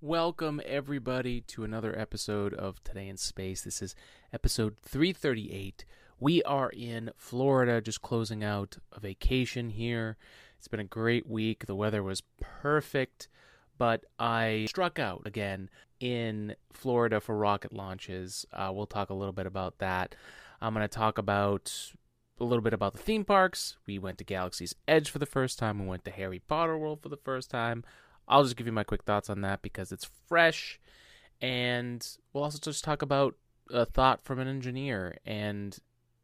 Welcome, everybody, to another episode of Today in Space. This is episode 338. We are in Florida, just closing out a vacation here. It's been a great week. The weather was perfect, but I struck out again in Florida for rocket launches. Uh, we'll talk a little bit about that. I'm going to talk about a little bit about the theme parks. We went to Galaxy's Edge for the first time. We went to Harry Potter World for the first time. I'll just give you my quick thoughts on that because it's fresh. And we'll also just talk about a thought from an engineer. And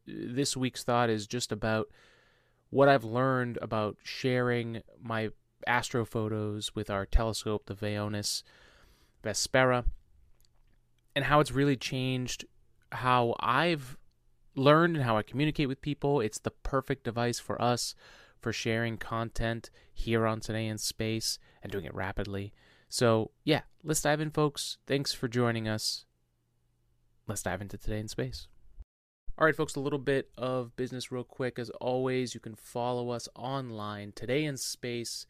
this week's thought is just about what I've learned about sharing my astro photos with our telescope, the Vaonis Vespera, and how it's really changed how I've learned and how I communicate with people. It's the perfect device for us for sharing content here on Today in Space and doing it rapidly. So, yeah, let's dive in, folks. Thanks for joining us. Let's dive into Today in Space. All right, folks, a little bit of business real quick. As always, you can follow us online, Today in Space,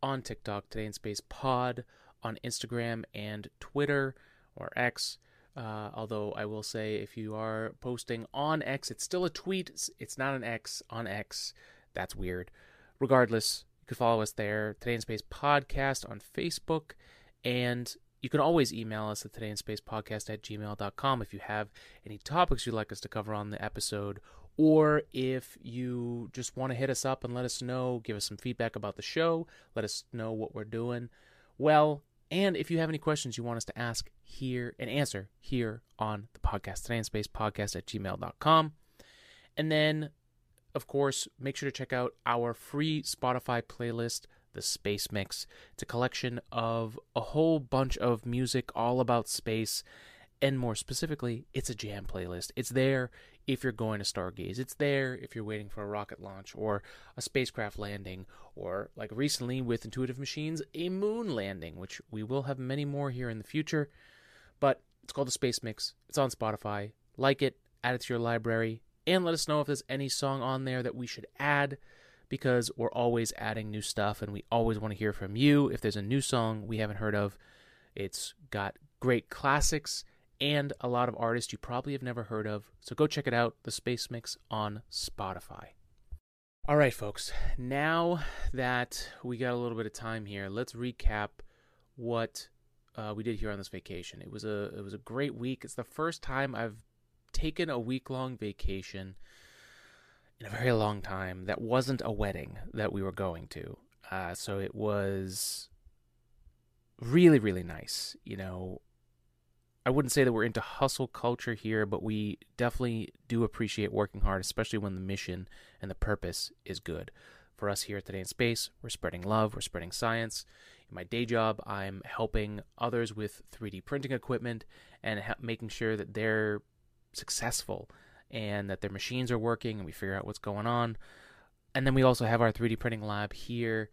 on TikTok, Today in Space Pod, on Instagram and Twitter or X. Uh, although I will say, if you are posting on X, it's still a tweet. It's, it's not an X on X. That's weird. Regardless, you can follow us there, Today in Space Podcast on Facebook, and you can always email us at todayinspacepodcast at gmail.com if you have any topics you'd like us to cover on the episode, or if you just want to hit us up and let us know, give us some feedback about the show, let us know what we're doing. Well, and if you have any questions you want us to ask here and answer here on the podcast, Today in Space Podcast at gmail.com. And then of course, make sure to check out our free Spotify playlist, The Space Mix. It's a collection of a whole bunch of music all about space, and more specifically, it's a jam playlist. It's there if you're going to stargaze, it's there if you're waiting for a rocket launch or a spacecraft landing, or like recently with Intuitive Machines, a moon landing, which we will have many more here in the future. But it's called The Space Mix, it's on Spotify. Like it, add it to your library and let us know if there's any song on there that we should add because we're always adding new stuff and we always want to hear from you. If there's a new song we haven't heard of, it's got great classics and a lot of artists you probably have never heard of. So go check it out, The Space Mix on Spotify. All right, folks. Now that we got a little bit of time here, let's recap what uh, we did here on this vacation. It was a it was a great week. It's the first time I've taken a week long vacation in a very long time that wasn't a wedding that we were going to. Uh, so it was really, really nice. You know, I wouldn't say that we're into hustle culture here, but we definitely do appreciate working hard, especially when the mission and the purpose is good. For us here at Today in Space, we're spreading love, we're spreading science. In my day job, I'm helping others with 3D printing equipment and ha- making sure that they're successful and that their machines are working and we figure out what's going on. And then we also have our 3D printing lab here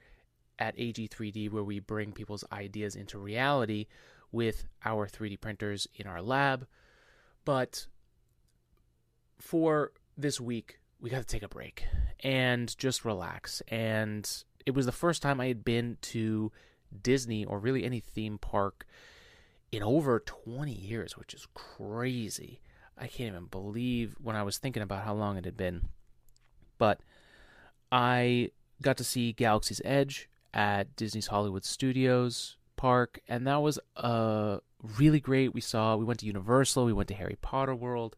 at AG3D where we bring people's ideas into reality with our 3D printers in our lab. But for this week, we got to take a break and just relax. And it was the first time I had been to Disney or really any theme park in over 20 years, which is crazy. I can't even believe when I was thinking about how long it had been. But I got to see Galaxy's Edge at Disney's Hollywood Studios park, and that was uh, really great. We saw, we went to Universal, we went to Harry Potter World,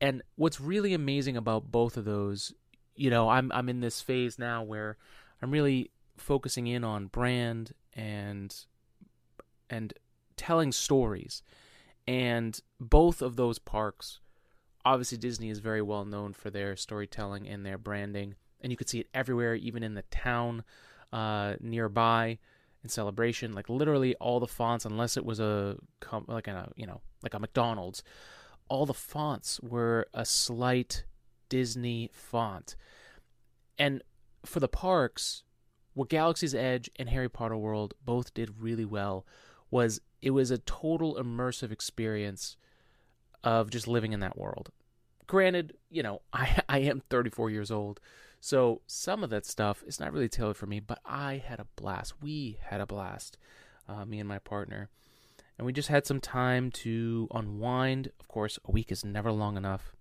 and what's really amazing about both of those, you know, I'm I'm in this phase now where I'm really focusing in on brand and and telling stories and both of those parks, obviously, Disney is very well known for their storytelling and their branding. And you could see it everywhere, even in the town uh, nearby in Celebration. Like literally all the fonts, unless it was a like a you know like a McDonald's, all the fonts were a slight Disney font. And for the parks, what Galaxy's Edge and Harry Potter World both did really well was it was a total immersive experience of just living in that world. Granted, you know, I I am 34 years old, so some of that stuff is not really tailored for me, but I had a blast. We had a blast, uh, me and my partner. and we just had some time to unwind. Of course, a week is never long enough.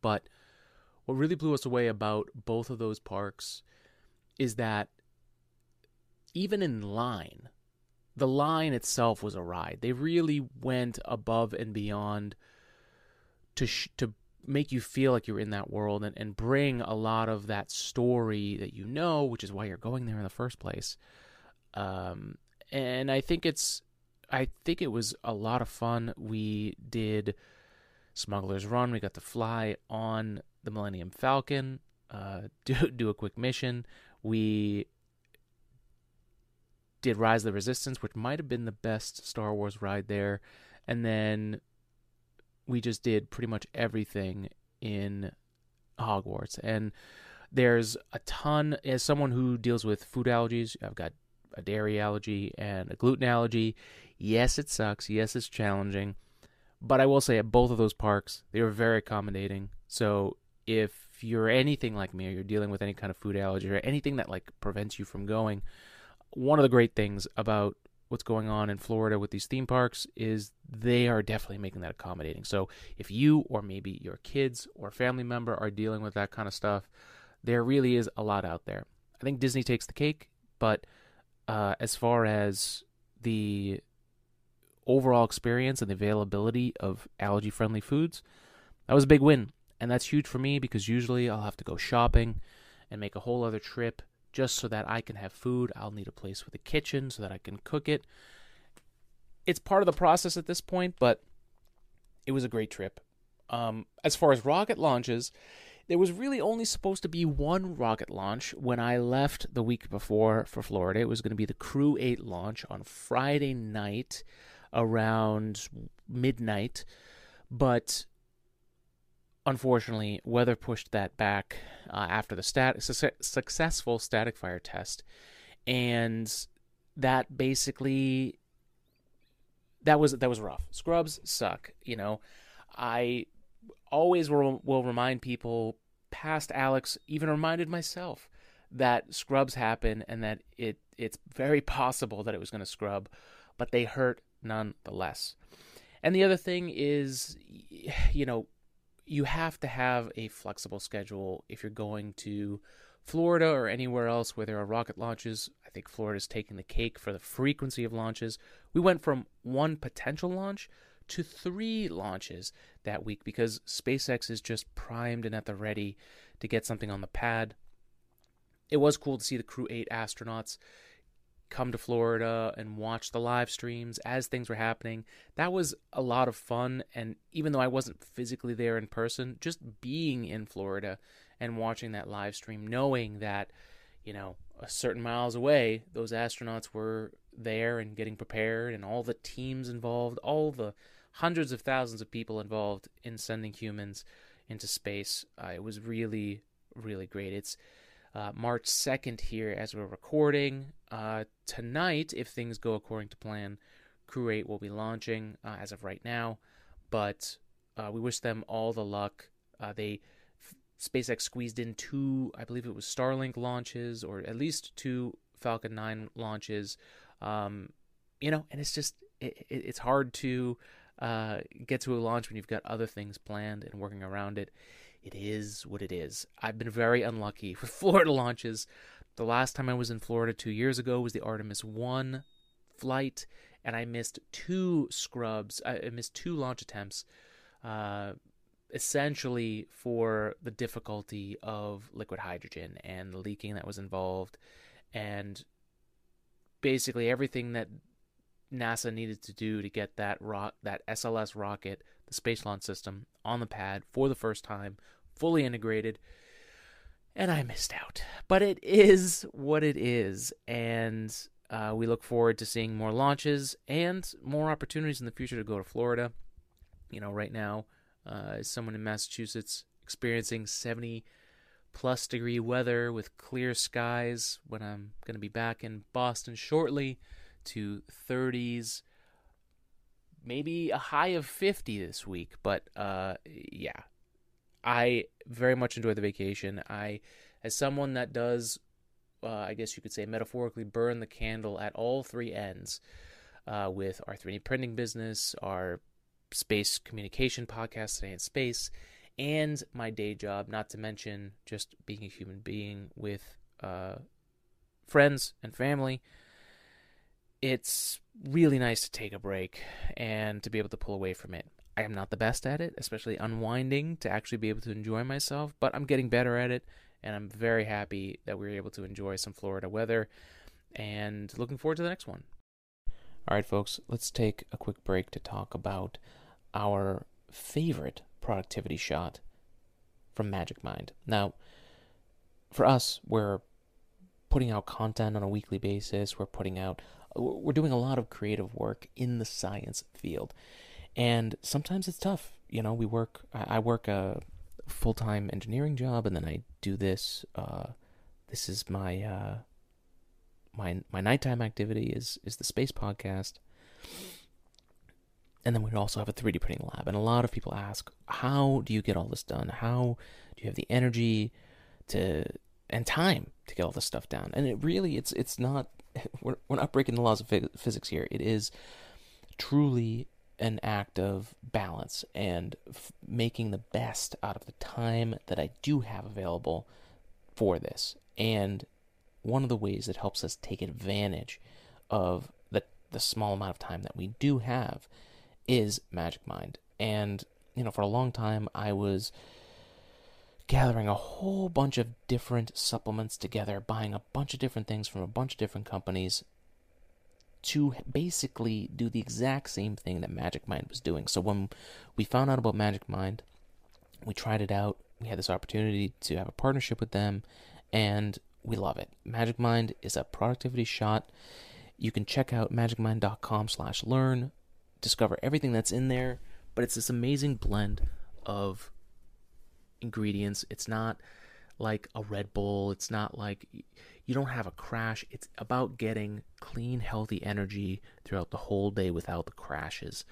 But what really blew us away about both of those parks is that even in line, the line itself was a ride. They really went above and beyond to sh- to make you feel like you're in that world and, and bring a lot of that story that you know, which is why you're going there in the first place. Um, and I think it's, I think it was a lot of fun. We did Smuggler's Run. We got to fly on the Millennium Falcon, uh, do do a quick mission. We did Rise of the Resistance, which might have been the best Star Wars ride there, and then we just did pretty much everything in Hogwarts. And there's a ton, as someone who deals with food allergies, I've got a dairy allergy and a gluten allergy. Yes, it sucks. Yes, it's challenging. But I will say at both of those parks, they were very accommodating. So if you're anything like me or you're dealing with any kind of food allergy or anything that like prevents you from going, one of the great things about what's going on in Florida with these theme parks is they are definitely making that accommodating. So if you or maybe your kids or family member are dealing with that kind of stuff, there really is a lot out there. I think Disney takes the cake, but uh, as far as the overall experience and the availability of allergy friendly foods, that was a big win. And that's huge for me because usually I'll have to go shopping and make a whole other trip just so that I can have food. I'll need a place with a kitchen so that I can cook it. It's part of the process at this point, but it was a great trip. Um, as far as rocket launches, there was really only supposed to be one rocket launch when I left the week before for Florida. It was going to be the Crew 8 launch on Friday night around midnight, but unfortunately, weather pushed that back uh, after the stat- su- successful static fire test, and that basically that was that was rough. Scrubs suck, you know. I always will, will remind people, past Alex, even reminded myself that scrubs happen and that it it's very possible that it was going to scrub, but they hurt nonetheless. And the other thing is, you know, you have to have a flexible schedule if you're going to Florida or anywhere else where there are rocket launches. I think Florida's taking the cake for the frequency of launches. We went from one potential launch to three launches that week because SpaceX is just primed and at the ready to get something on the pad. It was cool to see the Crew 8 astronauts come to Florida and watch the live streams as things were happening. That was a lot of fun. And even though I wasn't physically there in person, just being in Florida and watching that live stream, knowing that, you know, a certain miles away, those astronauts were there and getting prepared, and all the teams involved, all the hundreds of thousands of people involved in sending humans into space. Uh, it was really, really great. It's uh, March 2nd here as we're recording. Uh, tonight, if things go according to plan, Crew 8 will be launching uh, as of right now. But uh, we wish them all the luck. Uh, they SpaceX squeezed in two, I believe it was Starlink launches, or at least two Falcon 9 launches. Um, you know, and it's just it, it's hard to uh, get to a launch when you've got other things planned and working around it it is what it is. I've been very unlucky with Florida launches. The last time I was in Florida two years ago was the Artemis 1 flight, and I missed two scrubs. I missed two launch attempts, uh, essentially for the difficulty of liquid hydrogen and the leaking that was involved, and basically everything that NASA needed to do to get that rock, that SLS rocket, the Space Launch System, on the pad for the first time, fully integrated. And I missed out. But it is what it is. And uh, we look forward to seeing more launches and more opportunities in the future to go to Florida. You know, right now, uh, as someone in Massachusetts experiencing 70 plus degree weather with clear skies when I'm going to be back in Boston shortly to 30s, maybe a high of 50 this week. But uh, yeah, I very much enjoy the vacation. I, as someone that does, uh, I guess you could say metaphorically, burn the candle at all three ends. uh, with our 3D printing business, our space communication podcast, Today in Space, and my day job, not to mention just being a human being with uh, friends and family. It's really nice to take a break and to be able to pull away from it. I am not the best at it, especially unwinding to actually be able to enjoy myself, but I'm getting better at it, and I'm very happy that we were able to enjoy some Florida weather and looking forward to the next one. All right, folks, let's take a quick break to talk about our favorite productivity shot from Magic Mind. Now, for us, we're putting out content on a weekly basis. We're putting out, we're doing a lot of creative work in the science field. And sometimes it's tough. You know, we work, I work a full time engineering job and then I do this. Uh, this is my, uh, my, my nighttime activity is, is the space podcast. And then we also have a 3D printing lab. And a lot of people ask, how do you get all this done? How do you have the energy to and time to get all this stuff down? And it really, it's it's not. We're we're not breaking the laws of physics here. It is truly an act of balance and f- making the best out of the time that I do have available for this. And one of the ways that helps us take advantage of the the small amount of time that we do have is Magic Mind. And, you know, for a long time, I was gathering a whole bunch of different supplements together, buying a bunch of different things from a bunch of different companies to basically do the exact same thing that Magic Mind was doing. So when we found out about Magic Mind, we tried it out. We had this opportunity to have a partnership with them, and we love it. Magic Mind is a productivity shot. You can check out magicmind.com slash learn discover everything that's in there. But it's this amazing blend of ingredients. It's not like a Red Bull. It's not like you don't have a crash. It's about getting clean, healthy energy throughout the whole day without the crashes.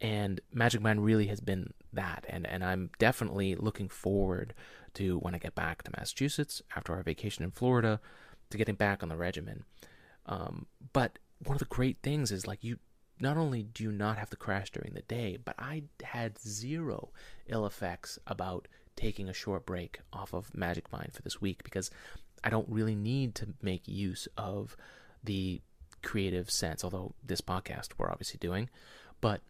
And Magic Mind really has been that. And, and I'm definitely looking forward to when I get back to Massachusetts after our vacation in Florida to getting back on the regimen. Um, but one of the great things is like you not only do you not have to crash during the day, but I had zero ill effects about taking a short break off of Magic Mind for this week because I don't really need to make use of the creative sense, although this podcast we're obviously doing. But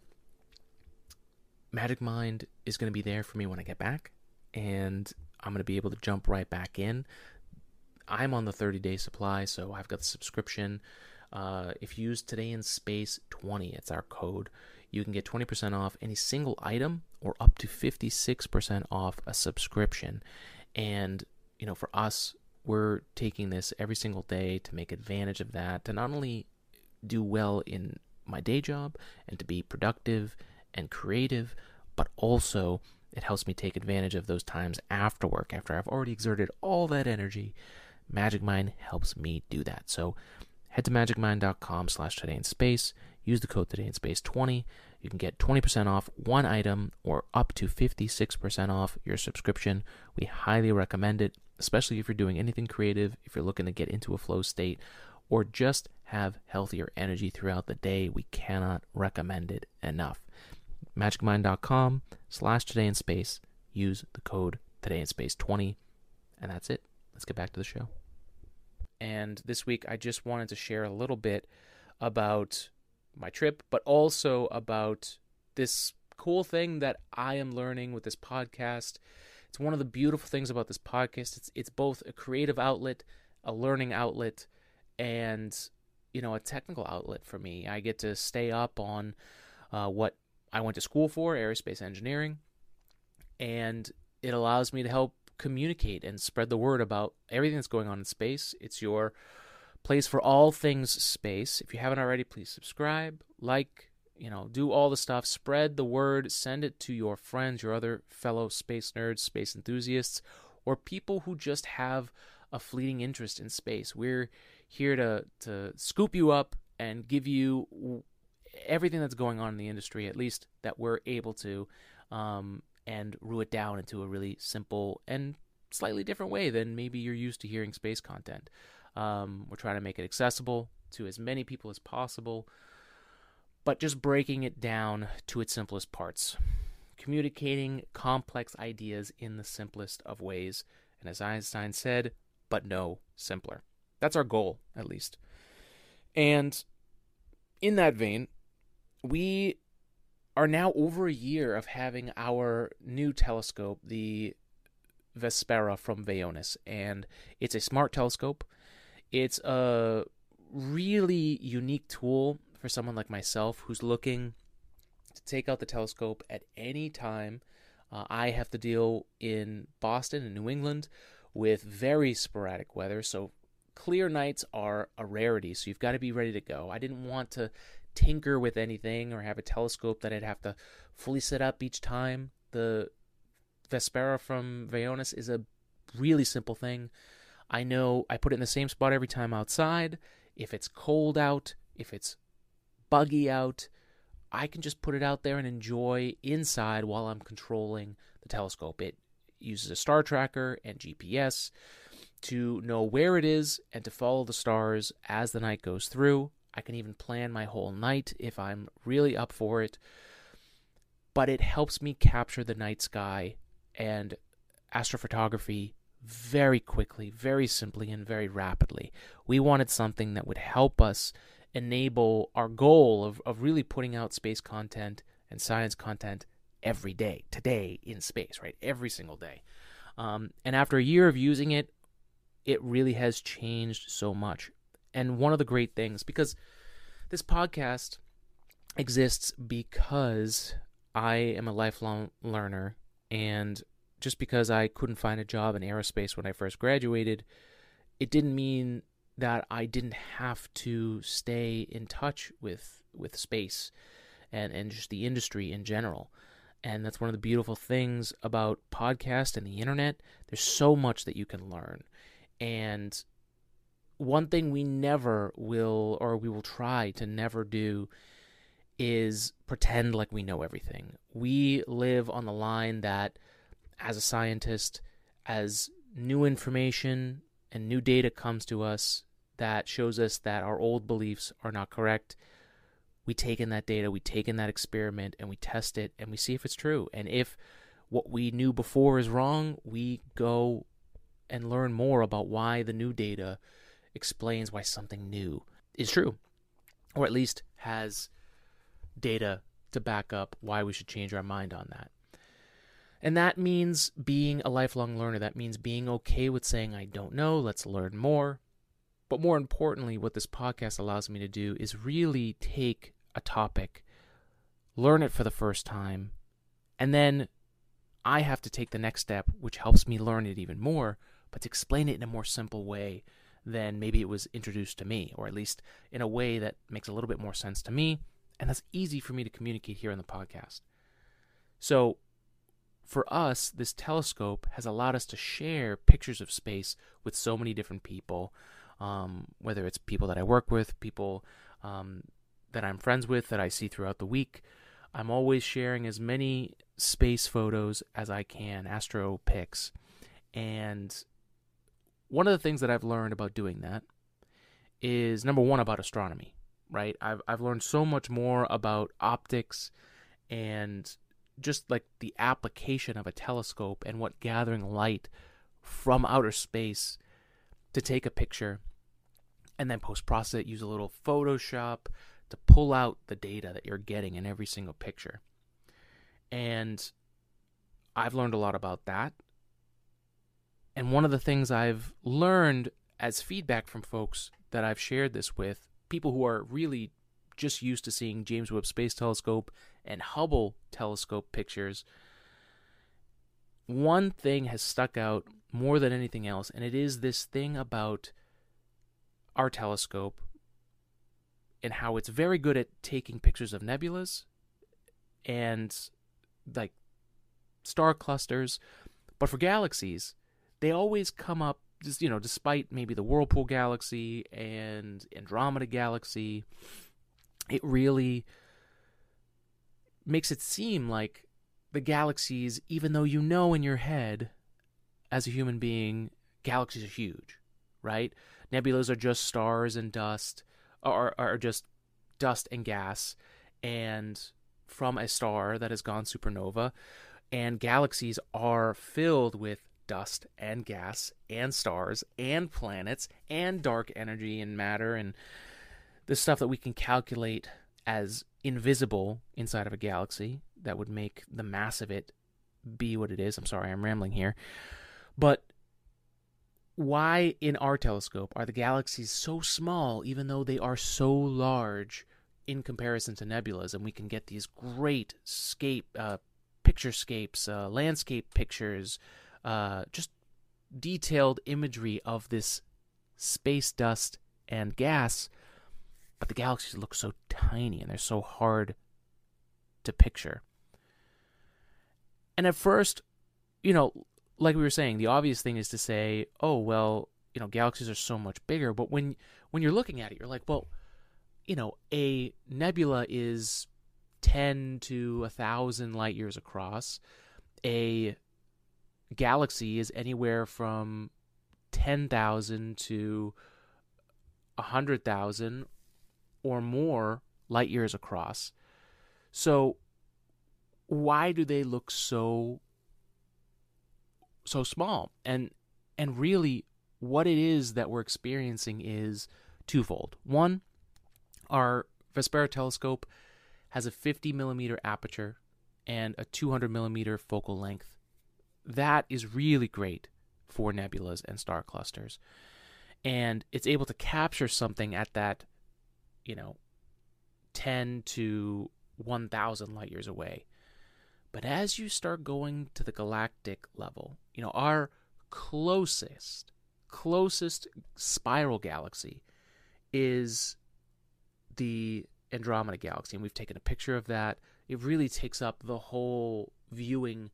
Magic Mind is going to be there for me when I get back, and I'm going to be able to jump right back in. I'm on the 30 day supply, so I've got the subscription. Uh, if you use today in space 20, it's our code, you can get 20% off any single item or up to 56% off a subscription. And, you know, for us, we're taking this every single day to make advantage of that, to not only do well in my day job and to be productive and creative, but also it helps me take advantage of those times after work, after I've already exerted all that energy. Magic Mind helps me do that. So head to magicmind.com slash today in space. Use the code today in space 20. You can get 20% off one item or up to 56% off your subscription. We highly recommend it, especially if you're doing anything creative, if you're looking to get into a flow state, or just have healthier energy throughout the day. We cannot recommend it enough. Magicmind.com slash today in space. Use the code today in space 20. And that's it. Let's get back to the show. And this week, I just wanted to share a little bit about my trip, but also about this cool thing that I am learning with this podcast. It's one of the beautiful things about this podcast. It's it's both a creative outlet, a learning outlet, and you know a technical outlet for me. I get to stay up on uh, what I went to school for, aerospace engineering, and it allows me to help communicate and spread the word about everything that's going on in space. It's your place for all things space. If you haven't already, please subscribe, like, you know, do all the stuff, spread the word, send it to your friends, your other fellow space nerds, space enthusiasts, or people who just have a fleeting interest in space. We're here to to scoop you up and give you everything that's going on in the industry, at least that we're able to. Um, and rue it down into a really simple and slightly different way than maybe you're used to hearing space content. Um, we're trying to make it accessible to as many people as possible. but just breaking it down to its simplest parts, communicating complex ideas in the simplest of ways. And as Einstein said, but no simpler. That's our goal, at least. And in that vein, we are now over a year of having our new telescope, the Vespera from Vaonis, and it's a smart telescope. It's a really unique tool for someone like myself who's looking to take out the telescope at any time. Uh, I have to deal in Boston and New England with very sporadic weather, so clear nights are a rarity. So you've got to be ready to go. I didn't want to tinker with anything or have a telescope that I'd have to fully set up each time. The Vespera from Vaonis is a really simple thing. I know I put it in the same spot every time outside. If it's cold out, if it's buggy out, I can just put it out there and enjoy inside while I'm controlling the telescope. It uses a star tracker and GPS to know where it is and to follow the stars as the night goes through. I can even plan my whole night if I'm really up for it. But it helps me capture the night sky and astrophotography very quickly, very simply, and very rapidly. We wanted something that would help us enable our goal of, of really putting out space content and science content every day, today in space, right? Every single day. Um, and after a year of using it, it really has changed so much and one of the great things because this podcast exists because I am a lifelong learner and just because I couldn't find a job in aerospace when I first graduated, it didn't mean that I didn't have to stay in touch with with space and and just the industry in general. And that's one of the beautiful things about podcast and the internet. There's so much that you can learn. And one thing we never will, or we will try to never do, is pretend like we know everything. We live on the line that, as a scientist, as new information and new data comes to us that shows us that our old beliefs are not correct, we take in that data, we take in that experiment, and we test it, and we see if it's true. And if what we knew before is wrong, we go and learn more about why the new data explains why something new is true, or at least has data to back up why we should change our mind on that. And that means being a lifelong learner. That means being okay with saying, I don't know, let's learn more. But more importantly, what this podcast allows me to do is really take a topic, learn it for the first time, and then I have to take the next step, which helps me learn it even more, but to explain it in a more simple way than maybe it was introduced to me, or at least in a way that makes a little bit more sense to me. And that's easy for me to communicate here on the podcast. So, for us, this telescope has allowed us to share pictures of space with so many different people, um, whether it's people that I work with, people um, that I'm friends with, that I see throughout the week. I'm always sharing as many space photos as I can, astro pics. And one of the things that I've learned about doing that is number one about astronomy, right? I've I've learned so much more about optics and just like the application of a telescope and what gathering light from outer space to take a picture and then post process it, use a little Photoshop to pull out the data that you're getting in every single picture. And I've learned a lot about that. And one of the things I've learned as feedback from folks that I've shared this with, people who are really just used to seeing James Webb Space Telescope and Hubble telescope pictures, one thing has stuck out more than anything else, and it is this thing about our telescope and how it's very good at taking pictures of nebulas and like star clusters, but for galaxies, they always come up just you know despite maybe the whirlpool galaxy and andromeda galaxy it really makes it seem like the galaxies even though you know in your head as a human being galaxies are huge right? Nebulas are just stars and dust or are just dust and gas and from a star that has gone supernova, and galaxies are filled with dust and gas and stars and planets and dark energy and matter and the stuff that we can calculate as invisible inside of a galaxy that would make the mass of it be what it is. I'm sorry, I'm rambling here. But why in our telescope are the galaxies so small even though they are so large in comparison to nebulas and we can get these great scape uh, picturescapes uh, landscape pictures uh, just detailed imagery of this space dust and gas but the galaxies look so tiny and they're so hard to picture and at first you know like we were saying, the obvious thing is to say, oh well, you know, galaxies are so much bigger. But when when you're looking at it, you're like, well, you know, a nebula is ten to a thousand light years across. A galaxy is anywhere from ten thousand to a hundred thousand or more light years across. So why do they look so so small? And and really what it is that we're experiencing is twofold. One our vespera telescope has a 50 millimeter aperture and a 200 millimeter focal length. That is really great for nebulas and star clusters. And it's able to capture something at that you know 10 to 1000 light years away but as you start going to the galactic level, you know, our closest, closest spiral galaxy is the Andromeda galaxy. And we've taken a picture of that. It really takes up the whole viewing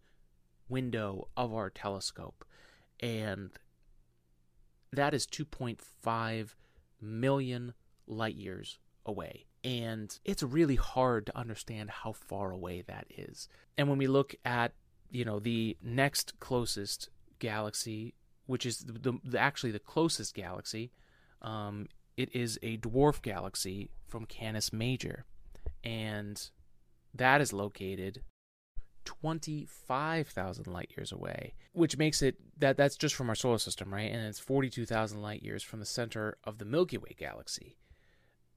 window of our telescope. And that is 2.5 million light years away and it's really hard to understand how far away that is. And when we look at, you know, the next closest galaxy, which is the, the actually the closest galaxy, um, it is a dwarf galaxy from Canis Major, and that is located 25,000 light years away, which makes it that that's just from our solar system, right? And it's 42,000 light years from the center of the Milky Way galaxy.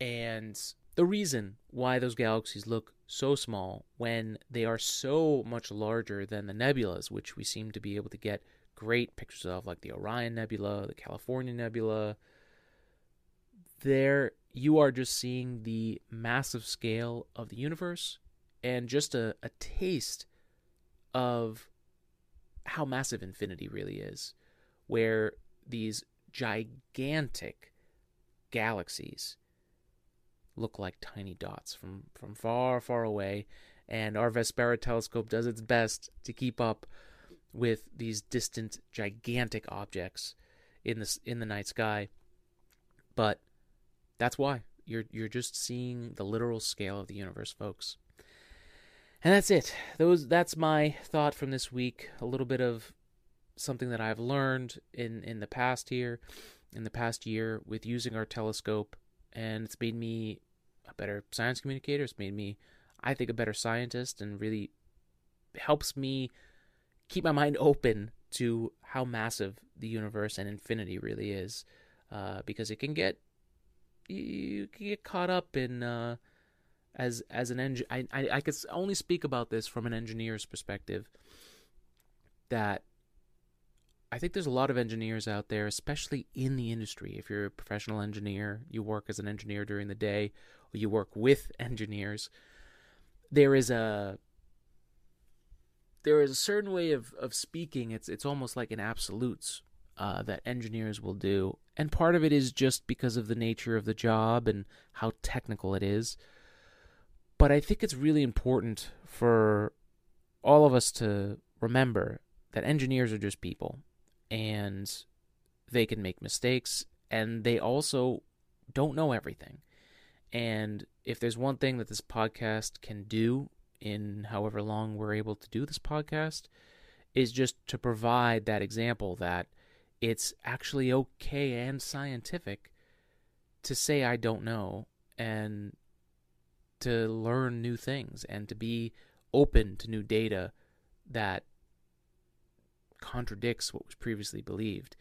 And the reason why those galaxies look so small when they are so much larger than the nebulas, which we seem to be able to get great pictures of, like the Orion Nebula, the California Nebula. There, you are just seeing the massive scale of the universe and just a, a taste of how massive infinity really is, where these gigantic galaxies look like tiny dots from, from far, far away. And our Vespera telescope does its best to keep up with these distant, gigantic objects in the in the night sky. But that's why you're you're just seeing the literal scale of the universe, folks. And that's it. Those that's my thought from this week. A little bit of something that I've learned in in the past here, in the past year with using our telescope and it's made me a better science communicator. It's made me, I think, a better scientist, and really helps me keep my mind open to how massive the universe and infinity really is, uh, because it can get you can get caught up in uh, as as an engine. I, I I could only speak about this from an engineer's perspective. That I think there's a lot of engineers out there, especially in the industry. If you're a professional engineer, you work as an engineer during the day, or you work with engineers, there is a there is a certain way of, of speaking. It's it's almost like an absolutes uh, that engineers will do, and part of it is just because of the nature of the job and how technical it is. But I think it's really important for all of us to remember that engineers are just people and they can make mistakes and they also don't know everything. And if there's one thing that this podcast can do in however long we're able to do this podcast is just to provide that example that it's actually okay and scientific to say I don't know and to learn new things and to be open to new data that contradicts what was previously believed.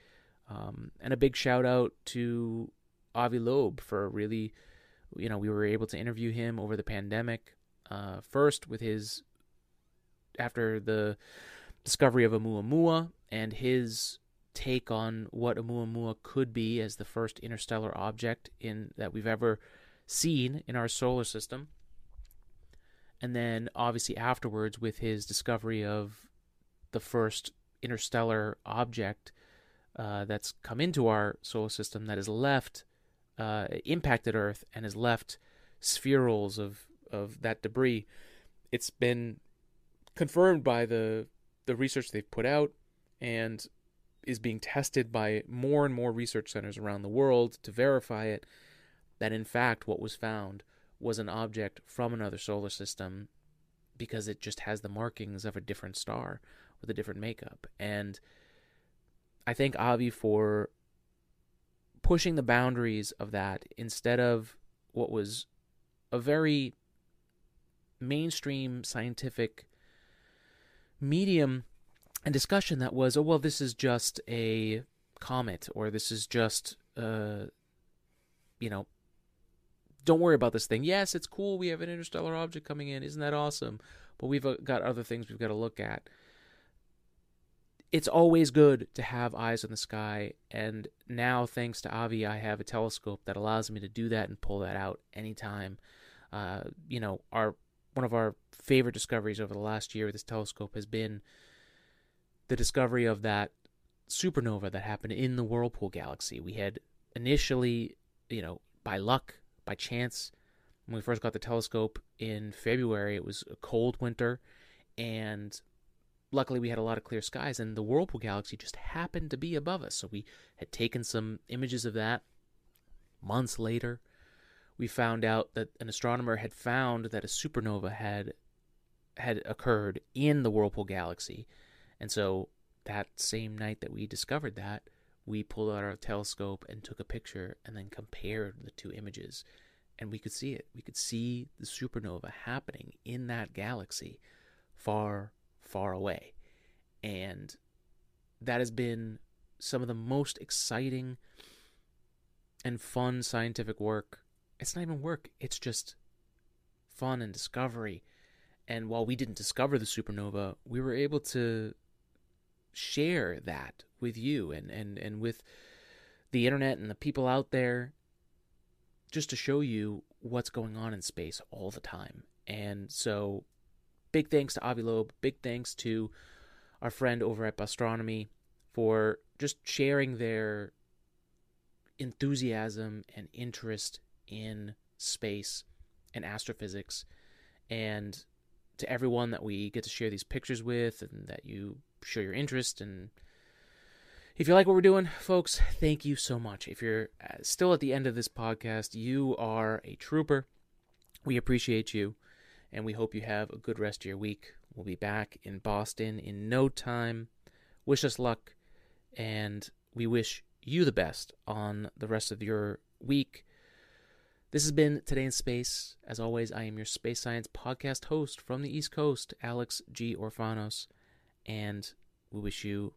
Um, and a big shout out to Avi Loeb for really, you know, we were able to interview him over the pandemic. Uh, first with his, after the discovery of Oumuamua and his take on what Oumuamua could be as the first interstellar object in that we've ever seen in our solar system. And then obviously afterwards with his discovery of the first interstellar object uh, that's come into our solar system that has left, uh, impacted Earth and has left spherules of, of that debris. It's been confirmed by the the research they've put out and is being tested by more and more research centers around the world to verify it that in fact what was found was an object from another solar system because it just has the markings of a different star with a different makeup. And I thank Avi for pushing the boundaries of that instead of what was a very mainstream scientific medium and discussion that was, oh, well, this is just a comet or this is just, uh, you know, don't worry about this thing. Yes, it's cool. We have an interstellar object coming in. Isn't that awesome? But we've uh, got other things we've got to look at it's always good to have eyes in the sky. And now, thanks to Avi, I have a telescope that allows me to do that and pull that out anytime. Uh, you know, our one of our favorite discoveries over the last year with this telescope has been the discovery of that supernova that happened in the Whirlpool galaxy. We had initially, you know, by luck, by chance, when we first got the telescope in February, it was a cold winter, and luckily we had a lot of clear skies and the whirlpool galaxy just happened to be above us. So we had taken some images of that months later. We found out that an astronomer had found that a supernova had had occurred in the whirlpool galaxy. And so that same night that we discovered that we pulled out our telescope and took a picture and then compared the two images. And we could see it. We could see the supernova happening in that galaxy far far away. And that has been some of the most exciting and fun scientific work. It's not even work, it's just fun and discovery. And while we didn't discover the supernova, we were able to share that with you and, and, and with the internet and the people out there just to show you what's going on in space all the time. And so big thanks to Avi Loeb. Big thanks to our friend over at Bustronomy for just sharing their enthusiasm and interest in space and astrophysics. And to everyone that we get to share these pictures with and that you show your interest and if you like what we're doing, folks, thank you so much. If you're uh, still at the end of this podcast, you are a trooper. We appreciate you and we hope you have a good rest of your week. We'll be back in Boston in no time. Wish us luck, and we wish you the best on the rest of your week. This has been Today in Space. As always, I am your space science podcast host from the East Coast, Alex G. Orfanos, and we wish you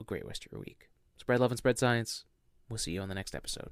a great rest of your week. Spread love and spread science. We'll see you on the next episode.